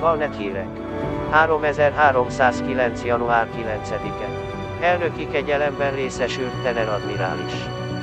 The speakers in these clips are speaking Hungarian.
Galnet hírek. 3309. január 9-e. Elnöki kegyelemben részesült Tener admirális.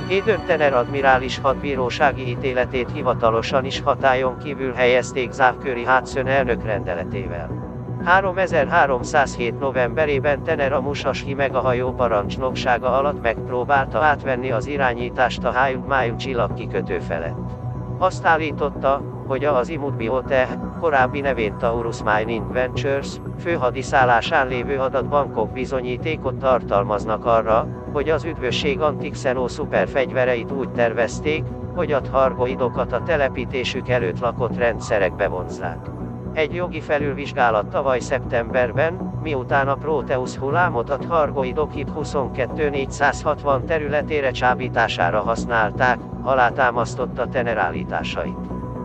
Hédön Tener admirális hat bírósági ítéletét hivatalosan is hatályon kívül helyezték Závköri Hátszön elnök rendeletével. 3307. novemberében Tener a Musaschi megahajó parancsnoksága alatt megpróbálta átvenni az irányítást a Hájunk-Májunk csillagkikötő felett. Azt állította, hogy az Imut Biote, korábbi nevén Taurus Mining Ventures, főhadiszállásán lévő adatbankok bizonyítékot tartalmaznak arra, hogy az üdvösség antixenó szuperfegyvereit úgy tervezték, hogy a thargoidokat a telepítésük előtt lakott rendszerekbe vonzzák. Egy jogi felülvizsgálat tavaly szeptemberben, miután a Proteus hullámot a Thargoidok IP 22460 területére csábítására használták, alátámasztotta Tener állításait.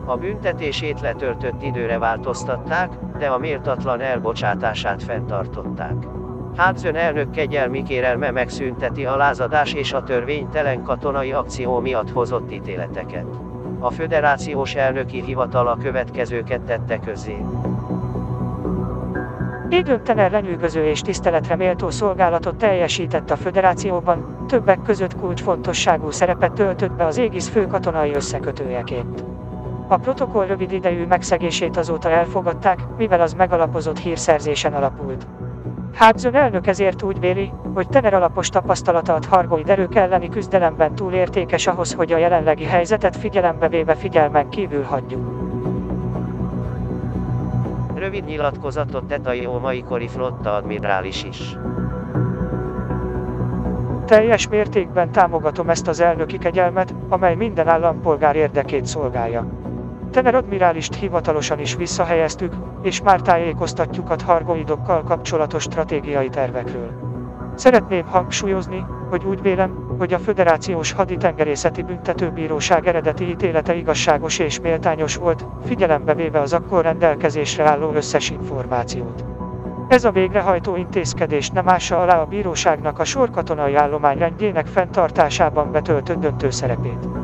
A büntetését letöltött időre változtatták, de a méltatlan elbocsátását fenntartották. Hudson elnök kegyelmi kérelme megszünteti a lázadás és a törvénytelen katonai akció miatt hozott ítéleteket. A föderációs elnöki hivatal a következőket tette közé. Időntelen lenyűgöző és tiszteletre méltó szolgálatot teljesített a föderációban, többek között kulcsfontosságú szerepet töltött be az égisz főkatonai összekötőjeként. A protokoll rövid idejű megszegését azóta elfogadták, mivel az megalapozott hírszerzésen alapult. Hudson elnök ezért úgy véli, hogy Tener alapos tapasztalata a hargoid erők elleni küzdelemben túl értékes ahhoz, hogy a jelenlegi helyzetet figyelembe véve figyelmen kívül hagyjuk. Rövid nyilatkozatot tett a Jómai kori flotta admirális is. Teljes mértékben támogatom ezt az elnöki kegyelmet, amely minden állampolgár érdekét szolgálja. Tener admirálist hivatalosan is visszahelyeztük, és már tájékoztatjuk a hargoidokkal kapcsolatos stratégiai tervekről. Szeretném hangsúlyozni, hogy úgy vélem, hogy a Föderációs Haditengerészeti Büntetőbíróság eredeti ítélete igazságos és méltányos volt, figyelembe véve az akkor rendelkezésre álló összes információt. Ez a végrehajtó intézkedés nem ássa alá a bíróságnak a sorkatonai állomány rendjének fenntartásában betöltött döntő szerepét.